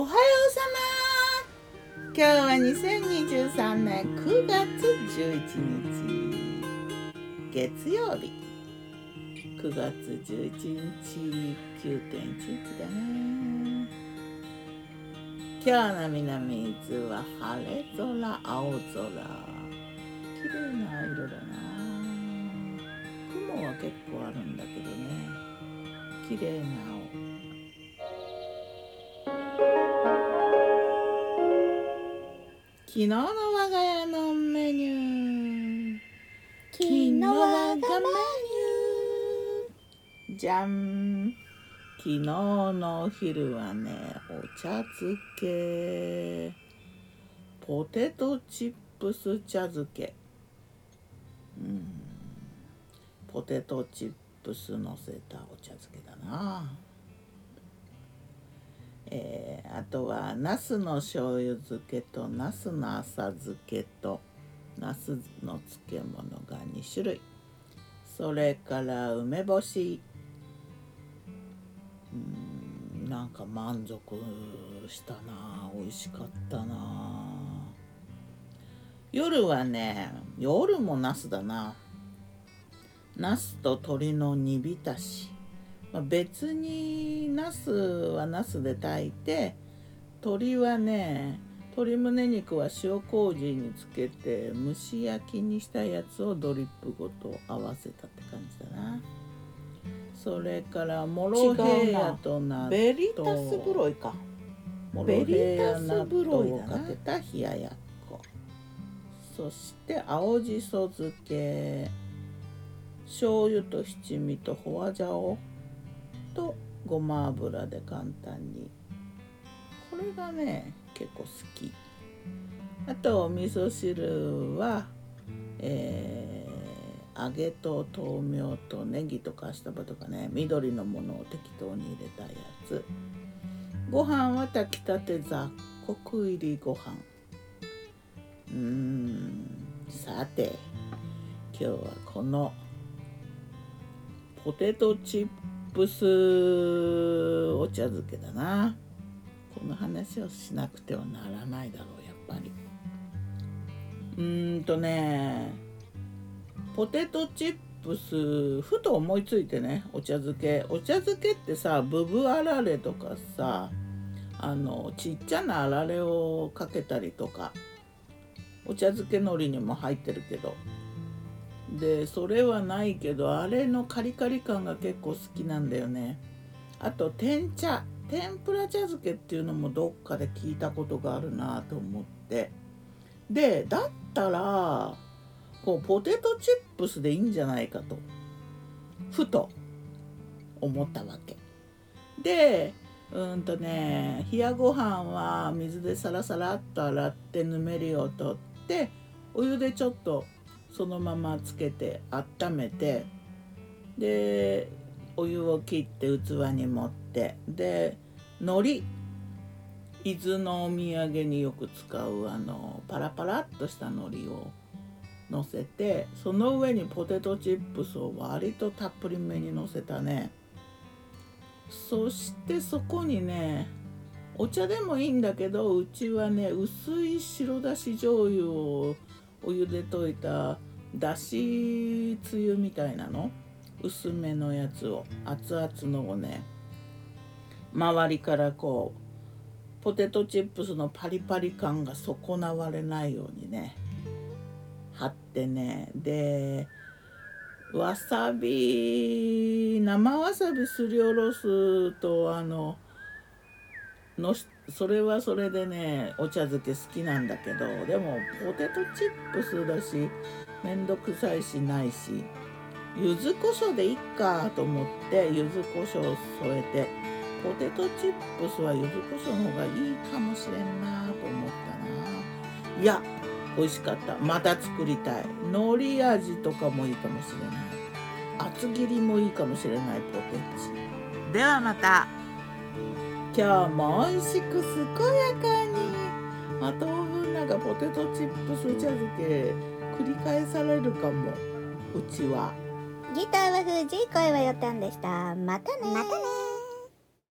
おはようさま今日は2023年9月11日。月曜日。9月11日9.11だね。今日の南伊豆は晴れ空青空。綺麗な色だな。雲は結構あるんだけどね。綺麗な青昨日の我が家のメニュー。昨日我がメニュー。じゃん。昨日のお昼はねお茶漬け。ポテトチップス茶漬け。うん。ポテトチップスのせたお茶漬けだな。えー、あとはナスの醤油漬けとナスの浅漬けとナスの漬物が2種類。それから梅干し。うんなんか満足したな。美味しかったな。夜はね夜もナスだな。ナスと鶏の煮浸し。まあ、別にナスはナスで炊いて鶏はね鶏胸肉は塩麹につけて蒸し焼きにしたやつをドリップごと合わせたって感じだな。それからモロヘイヤと納豆。ベリタスブロイか。モロヘイヤ納豆をかけた冷ややっこ。そして青じそ漬け。醤油と七味とホワジャオとごま油で簡単に。これがね結構好き。あとお味噌汁はえー、揚げと豆苗とネギとか下葉とかね緑のものを適当に入れたやつ。ご飯は炊きたて雑穀入りご飯。うーんさて今日はこのポテトチップスお茶漬けだな。この話をしなくてはならないだろうやっぱり。うーんとねポテトチップスふと思いついてねお茶漬け。お茶漬けってさブブあられとかさあのちっちゃなあられをかけたりとかお茶漬け海苔にも入ってるけどでそれはないけどあれのカリカリ感が結構好きなんだよね。あと天茶。天ぷら茶漬けっていうのもどっかで聞いたことがあるなと思って。でだったらこうポテトチップスでいいんじゃないかとふと思ったわけ。でうんとね冷やご飯は水でサラサラっと洗ってぬめりを取ってお湯でちょっとそのままつけて温めてでお湯を切って器に盛ってで海苔伊豆のお土産によく使うあのパラパラっとした海苔をのせてその上にポテトチップスを割とたっぷりめにのせたね。そしてそこにねお茶でもいいんだけどうちはね薄い白だし醤油をお湯で溶いただしつゆみたいなの？薄めのやつを。熱々のをね。周りからこうポテトチップスのパリパリ感が損なわれないようにね。貼ってね。でわさび生わさびすりおろすとあののそれはそれでねお茶漬け好きなんだけどでもポテトチップスだしめんどくさいしないし柚子胡椒でいっかと思って柚子胡椒を添えてポテトチップスは柚子胡椒の方がいいかもしれんなと思ったな。いや美味しかった。また作りたい。海苔味とかもいいかもしれない。厚切りもいいかもしれないポテチ。ではまた。今日も美味しく健やかに。あと分なんかポテトチップス茶漬け繰り返されるかも。うちは。ギターは藤井声はよったんでした。またねまたね